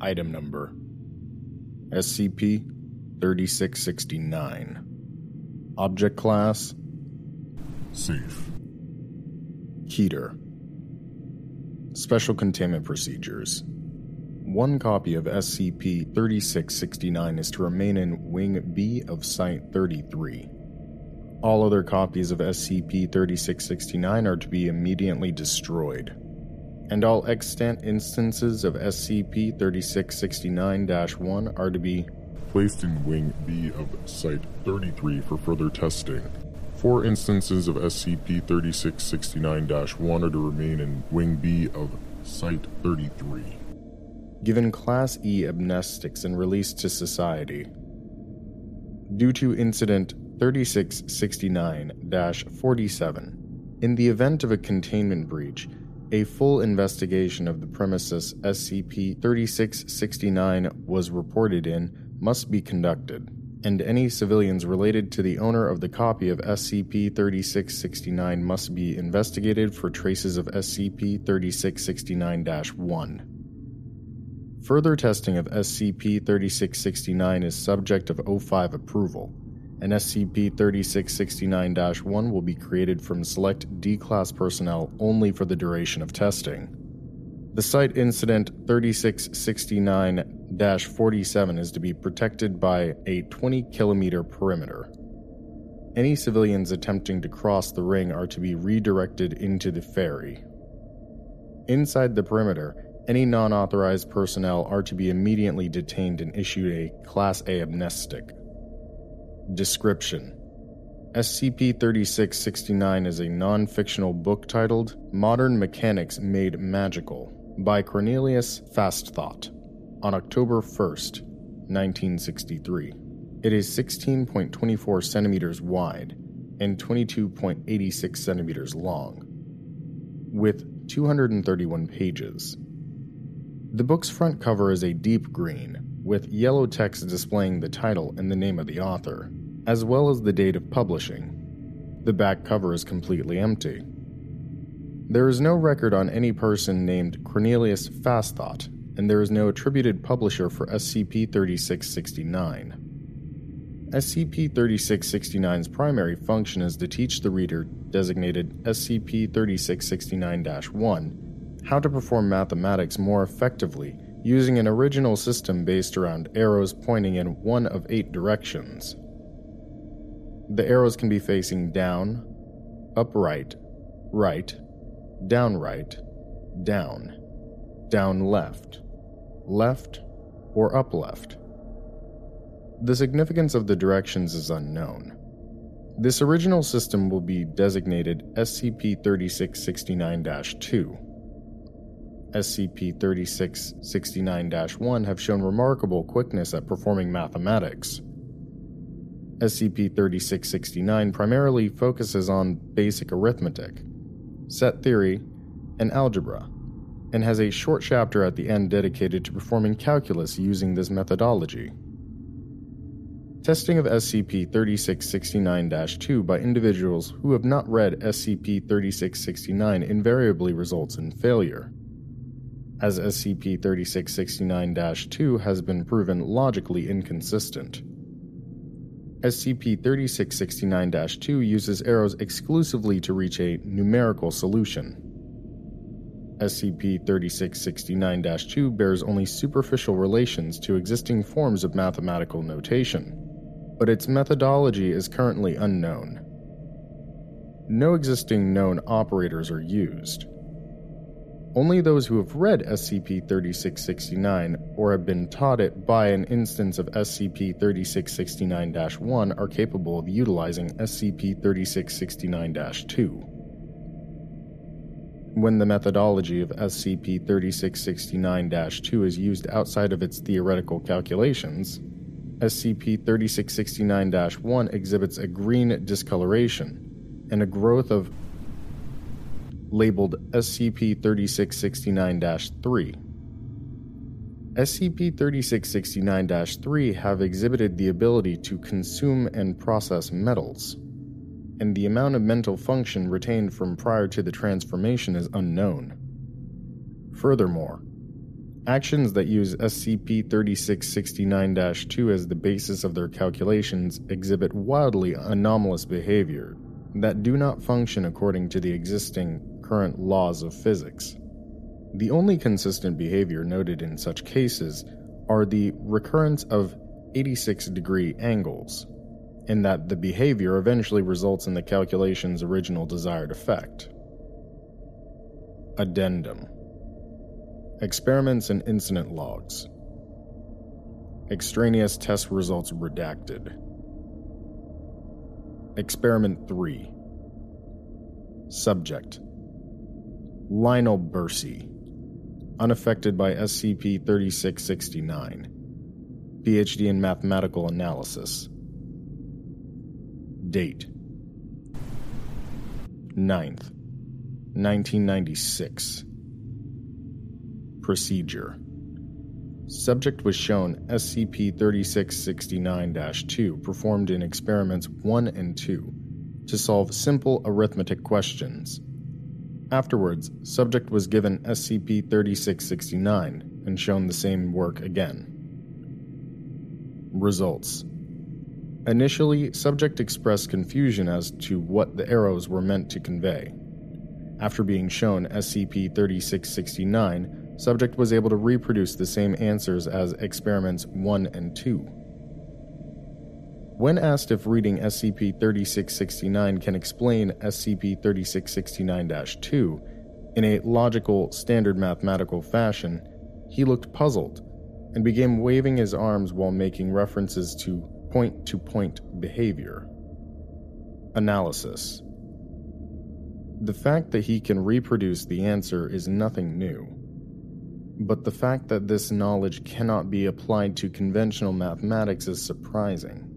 Item number SCP 3669. Object Class Safe. Keter. Special Containment Procedures. One copy of SCP 3669 is to remain in Wing B of Site 33. All other copies of SCP 3669 are to be immediately destroyed and all extant instances of SCP 3669 1 are to be Placed in Wing B of Site 33 for further testing. Four instances of SCP 3669 1 are to remain in Wing B of Site 33. given Class E amnestics and released to society. Due to Incident 3669 47, in the event of a containment breach, a full investigation of the premises SCP 3669 was reported in must be conducted, and any civilians related to the owner of the copy of SCP 3669 must be investigated for traces of SCP 3669 1. Further testing of SCP 3669 is subject of O5 approval, and SCP 3669 1 will be created from select D class personnel only for the duration of testing. The site incident 3669 47 is to be protected by a 20 kilometer perimeter. Any civilians attempting to cross the ring are to be redirected into the ferry. Inside the perimeter, any non authorized personnel are to be immediately detained and issued a Class A amnestic. Description SCP 3669 is a non fictional book titled Modern Mechanics Made Magical by Cornelius Fastthought on October 1st, 1963. It is 16.24 centimeters wide and 22.86 centimeters long, with 231 pages. The book's front cover is a deep green, with yellow text displaying the title and the name of the author, as well as the date of publishing. The back cover is completely empty. There is no record on any person named Cornelius Fastthought, and there is no attributed publisher for SCP 3669. SCP 3669's primary function is to teach the reader, designated SCP 3669 1, how to perform mathematics more effectively using an original system based around arrows pointing in one of eight directions. The arrows can be facing down, upright, right, down right, down, down left, left, or up left. The significance of the directions is unknown. This original system will be designated SCP 3669 2. SCP 3669 1 have shown remarkable quickness at performing mathematics. SCP 3669 primarily focuses on basic arithmetic, set theory, and algebra, and has a short chapter at the end dedicated to performing calculus using this methodology. Testing of SCP 3669 2 by individuals who have not read SCP 3669 invariably results in failure as SCP 3669 2 has been proven logically inconsistent. SCP 3669 2 uses arrows exclusively to reach a numerical solution. SCP 3669 2 bears only superficial relations to existing forms of mathematical notation, but its methodology is currently unknown. No existing known operators are used. Only those who have read SCP 3669 or have been taught it by an instance of SCP 3669 1 are capable of utilizing SCP 3669 2. When the methodology of SCP 3669 2 is used outside of its theoretical calculations, SCP 3669 1 exhibits a green discoloration and a growth of labeled SCP 3669 3. SCP 3669 3 have exhibited the ability to consume and process metals, and the amount of mental function retained from prior to the transformation is unknown. Furthermore, actions that use SCP 3669 2 as the basis of their calculations exhibit wildly anomalous behavior that do not function according to the existing current laws of physics. The only consistent behavior noted in such cases are the recurrence of 86 degree angles, in that the behavior eventually results in the calculation's original desired effect. Addendum Experiments and Incident Logs Extraneous test results redacted. Experiment 3 Subject Lionel Bursey, unaffected by SCP 3669, PhD in Mathematical Analysis. Date 9th, 1996. Procedure Subject was shown SCP 3669 2 performed in experiments 1 and 2 to solve simple arithmetic questions Afterwards, subject was given SCP 3669 and shown the same work again. Results Initially, subject expressed confusion as to what the arrows were meant to convey. After being shown SCP 3669, subject was able to reproduce the same answers as experiments 1 and 2. When asked if reading SCP 3669 can explain SCP 3669 2 in a logical, standard mathematical fashion, he looked puzzled and began waving his arms while making references to point to point behavior. Analysis The fact that he can reproduce the answer is nothing new. But the fact that this knowledge cannot be applied to conventional mathematics is surprising.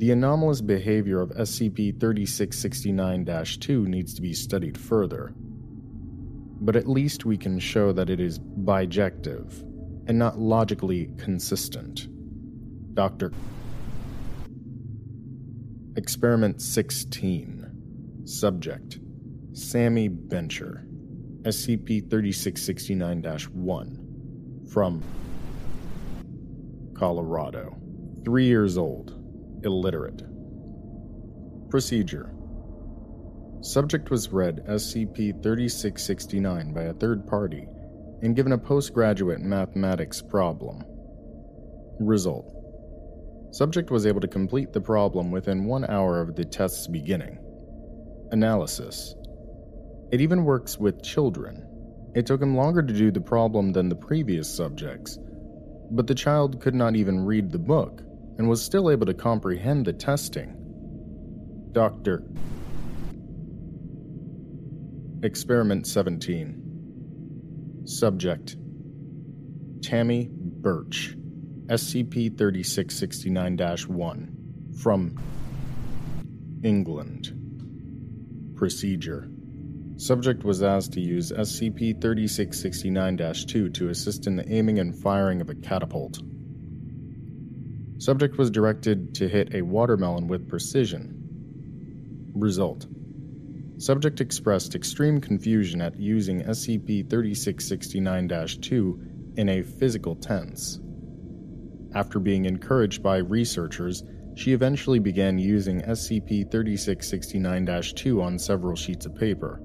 The anomalous behavior of SCP 3669 2 needs to be studied further. But at least we can show that it is bijective and not logically consistent. Dr. Experiment 16 Subject Sammy Bencher, SCP 3669 1, from Colorado. Three years old illiterate. Procedure Subject was read SCP 3669 by a third party and given a postgraduate mathematics problem. Result Subject was able to complete the problem within one hour of the test's beginning. Analysis It even works with children. It took him longer to do the problem than the previous subjects, but the child could not even read the book and was still able to comprehend the testing. Dr. Experiment 17 Subject Tammy Birch, SCP 3669 1, from England. Procedure Subject was asked to use SCP 3669 2 to assist in the aiming and firing of a catapult. Subject was directed to hit a watermelon with precision. Result Subject expressed extreme confusion at using SCP 3669 2 in a physical tense. After being encouraged by researchers, she eventually began using SCP 3669 2 on several sheets of paper.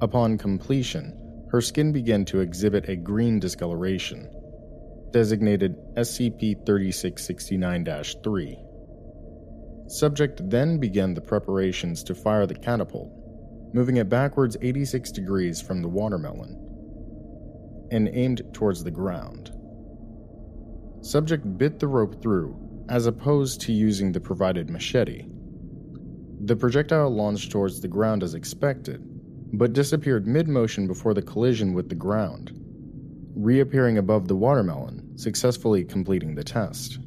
Upon completion, her skin began to exhibit a green discoloration designated SCP 3669 3. Subject then began the preparations to fire the catapult, moving it backwards 86 degrees from the watermelon and aimed towards the ground. Subject bit the rope through, as opposed to using the provided machete. The projectile launched towards the ground as expected, but disappeared mid motion before the collision with the ground, reappearing above the watermelon, successfully completing the test.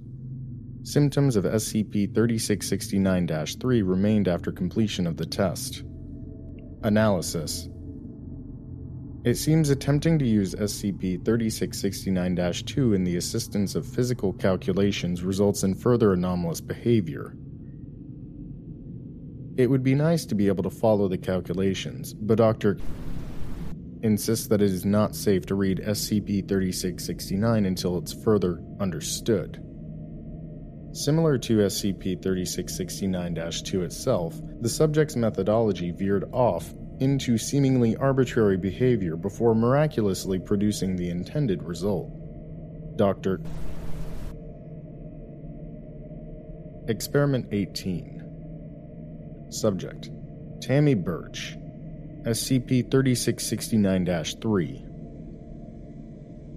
Symptoms of SCP 3669 3 remained after completion of the test. Analysis It seems attempting to use SCP 3669 2 in the assistance of physical calculations results in further anomalous behavior. It would be nice to be able to follow the calculations, but Dr. insists that it is not safe to read SCP 3669 until it's further understood. Similar to SCP 3669 2 itself, the subject's methodology veered off into seemingly arbitrary behavior before miraculously producing the intended result. Dr. Experiment 18 Subject Tammy Birch, SCP 3669 3.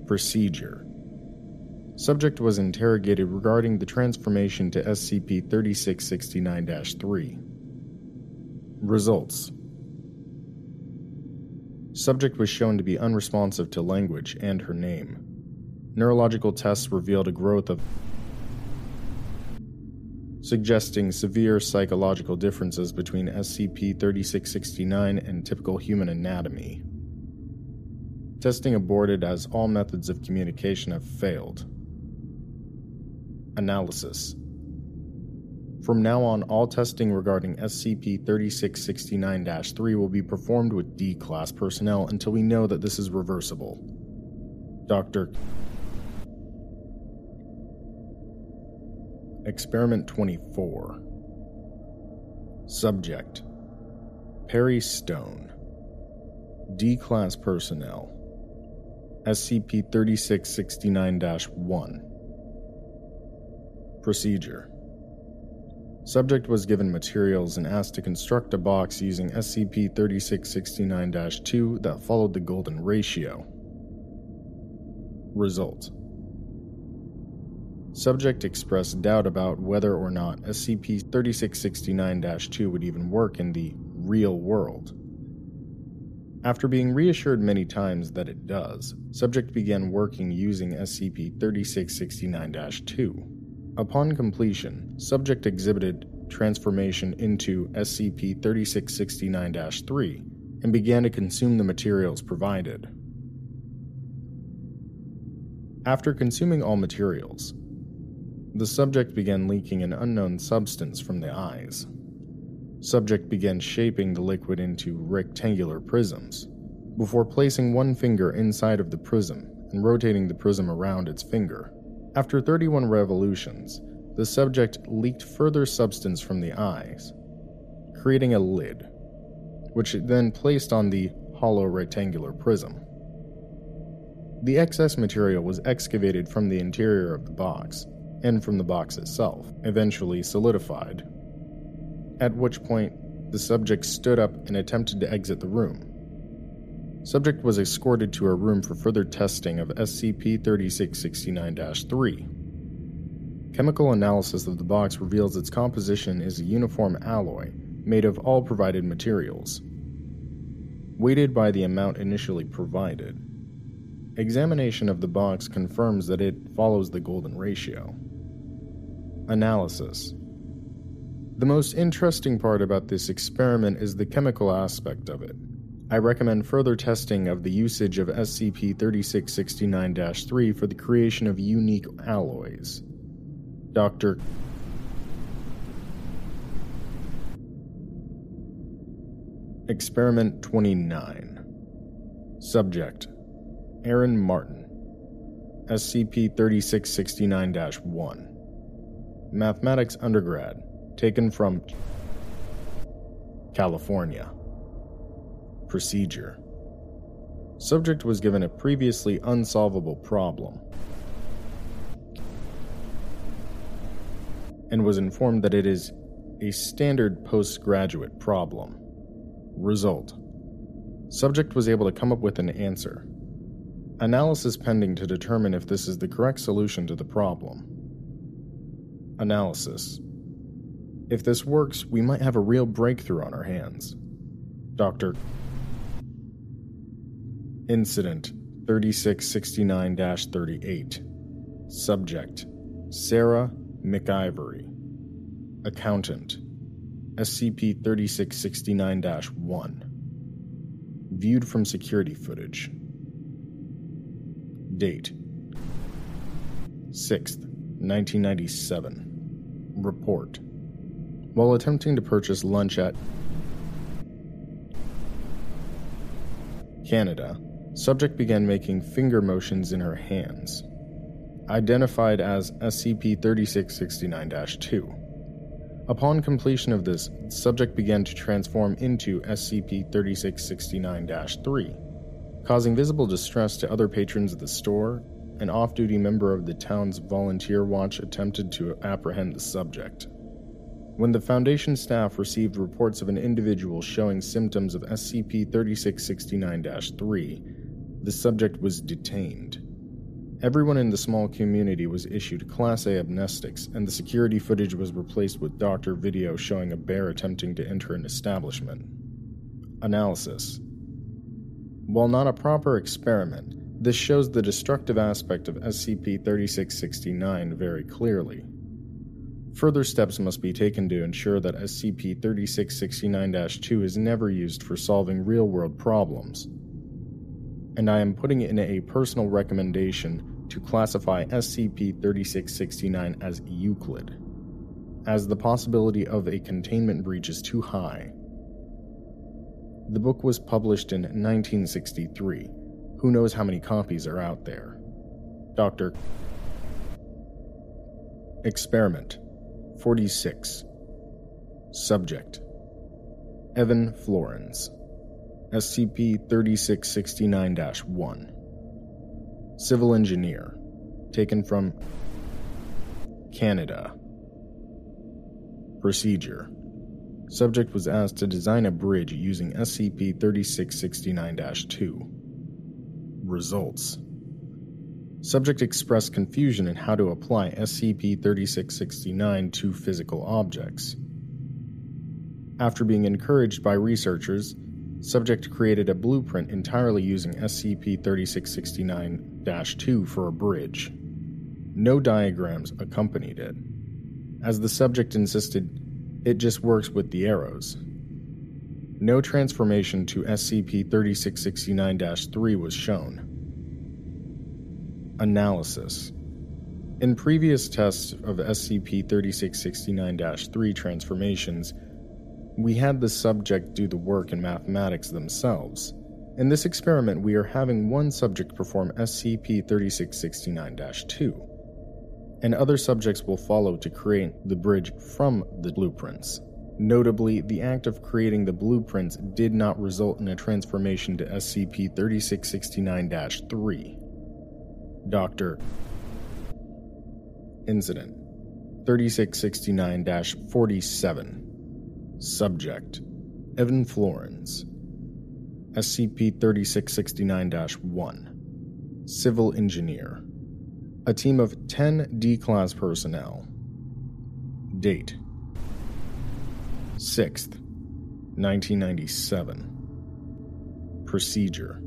Procedure Subject was interrogated regarding the transformation to SCP 3669 3. Results Subject was shown to be unresponsive to language and her name. Neurological tests revealed a growth of suggesting severe psychological differences between SCP 3669 and typical human anatomy. Testing aborted as all methods of communication have failed. Analysis From now on, all testing regarding SCP 3669 3 will be performed with D Class personnel until we know that this is reversible. Dr. Experiment 24 Subject. Perry Stone. D Class Personnel SCP 3669 1 Procedure. Subject was given materials and asked to construct a box using SCP 3669 2 that followed the Golden Ratio. Result Subject expressed doubt about whether or not SCP 3669 2 would even work in the real world. After being reassured many times that it does, subject began working using SCP 3669 2. Upon completion, subject exhibited transformation into SCP 3669 3 and began to consume the materials provided. After consuming all materials, the subject began leaking an unknown substance from the eyes. Subject began shaping the liquid into rectangular prisms, before placing one finger inside of the prism and rotating the prism around its finger. After 31 revolutions, the subject leaked further substance from the eyes, creating a lid, which it then placed on the hollow rectangular prism. The excess material was excavated from the interior of the box and from the box itself, eventually solidified. At which point, the subject stood up and attempted to exit the room. Subject was escorted to a room for further testing of SCP 3669 3. Chemical analysis of the box reveals its composition is a uniform alloy made of all provided materials, weighted by the amount initially provided. Examination of the box confirms that it follows the golden ratio. Analysis The most interesting part about this experiment is the chemical aspect of it. I recommend further testing of the usage of SCP 3669 3 for the creation of unique alloys. Dr. Experiment 29 Subject Aaron Martin SCP 3669 1 Mathematics undergrad taken from California Procedure Subject was given a previously unsolvable problem. And was informed that it is a standard postgraduate problem. Result Subject was able to come up with an answer. Analysis pending to determine if this is the correct solution to the problem. Analysis. If this works, we might have a real breakthrough on our hands. Doctor. Incident 3669 38 Subject. Sarah McIvory. Accountant. SCP 3669 1 Viewed from security footage. Date. 6th, 1997. Report. While attempting to purchase lunch at Canada, subject began making finger motions in her hands. Identified as SCP 3669 2. Upon completion of this, subject began to transform into SCP 3669 3, causing visible distress to other patrons of the store. An off duty member of the town's volunteer watch attempted to apprehend the subject. When the Foundation staff received reports of an individual showing symptoms of SCP 3669 3, the subject was detained. Everyone in the small community was issued Class A amnestics, and the security footage was replaced with doctor video showing a bear attempting to enter an establishment. Analysis While not a proper experiment, this shows the destructive aspect of SCP 3669 very clearly. Further steps must be taken to ensure that SCP 3669 2 is never used for solving real world problems. And I am putting in a personal recommendation to classify SCP 3669 as Euclid, as the possibility of a containment breach is too high. The book was published in 1963. Who knows how many copies are out there? Dr. Experiment 46 Subject Evan Florence SCP 3669 1 Civil engineer. Taken from Canada. Procedure Subject was asked to design a bridge using SCP 3669 2. Results Subject expressed confusion in how to apply SCP 3669 to physical objects. After being encouraged by researchers, Subject created a blueprint entirely using SCP 3669 2 for a bridge. No diagrams accompanied it. As the subject insisted, it just works with the arrows. No transformation to SCP 3669 3 was shown. Analysis In previous tests of SCP 3669 3 transformations, we had the subject do the work in mathematics themselves. In this experiment, we are having one subject perform SCP 3669 2, and other subjects will follow to create the bridge from the blueprints. Notably, the act of creating the blueprints did not result in a transformation to SCP 3669 3. Dr. Incident. 3669 47 Subject. Evan Florence, SCP 3669 1, Civil Engineer, a team of 10 D Class personnel. Date 6th, 1997. Procedure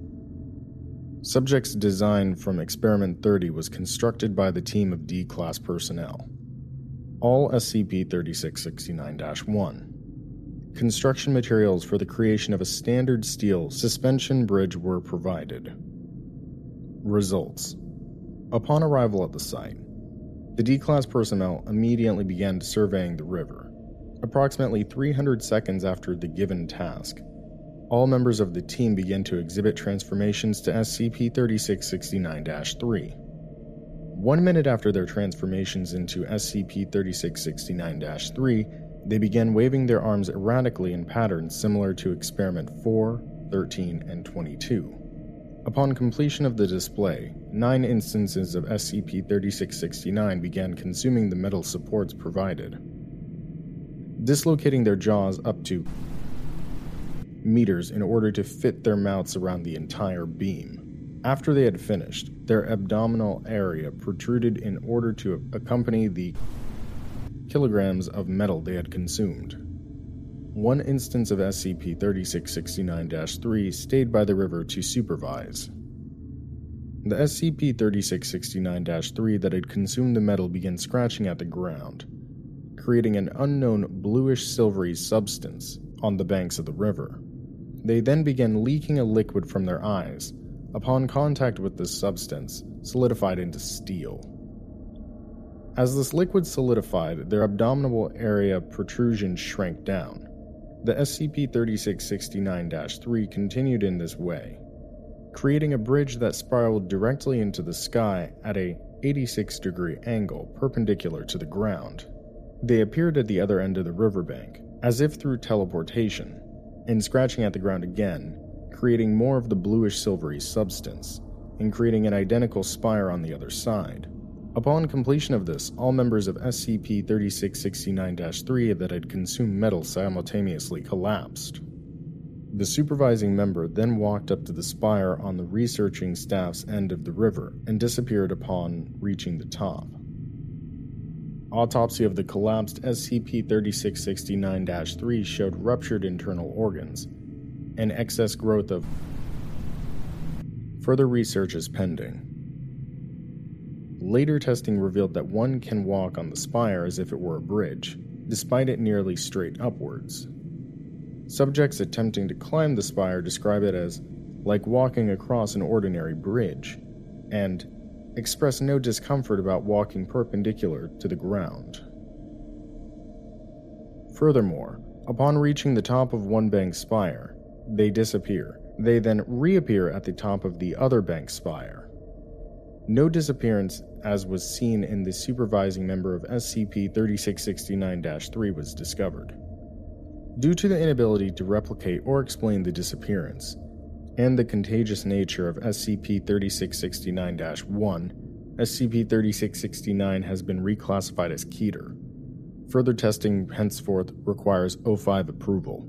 Subject's design from Experiment 30 was constructed by the team of D Class personnel. All SCP 3669 1 Construction materials for the creation of a standard steel suspension bridge were provided. Results Upon arrival at the site, the D Class personnel immediately began surveying the river. Approximately 300 seconds after the given task, all members of the team begin to exhibit transformations to SCP 3669 3. One minute after their transformations into SCP 3669 3, they begin waving their arms erratically in patterns similar to Experiment 4, 13, and 22. Upon completion of the display, nine instances of SCP 3669 began consuming the metal supports provided, dislocating their jaws up to meters in order to fit their mouths around the entire beam. After they had finished, their abdominal area protruded in order to accompany the kilograms of metal they had consumed. One instance of SCP 3669 3 stayed by the river to supervise. The SCP 3669 3 that had consumed the metal began scratching at the ground, creating an unknown bluish silvery substance on the banks of the river. They then began leaking a liquid from their eyes. Upon contact with this substance, solidified into steel. As this liquid solidified, their abdominal area protrusion shrank down. The SCP 3669 3 continued in this way, creating a bridge that spiraled directly into the sky at a 86 degree angle perpendicular to the ground. They appeared at the other end of the riverbank, as if through teleportation, and scratching at the ground again, creating more of the bluish silvery substance, and creating an identical spire on the other side. Upon completion of this, all members of SCP 3669 3 that had consumed metal simultaneously collapsed. The supervising member then walked up to the spire on the researching staff's end of the river and disappeared upon reaching the top. Autopsy of the collapsed SCP 3669 3 showed ruptured internal organs and excess growth of. Further research is pending. Later testing revealed that one can walk on the spire as if it were a bridge, despite it nearly straight upwards. Subjects attempting to climb the spire describe it as like walking across an ordinary bridge, and express no discomfort about walking perpendicular to the ground. Furthermore, upon reaching the top of one bank spire, they disappear. They then reappear at the top of the other bank spire. No disappearance, as was seen in the supervising member of SCP 3669 3, was discovered. Due to the inability to replicate or explain the disappearance, and the contagious nature of SCP 3669 1, SCP 3669 has been reclassified as Keter. Further testing henceforth requires O5 approval.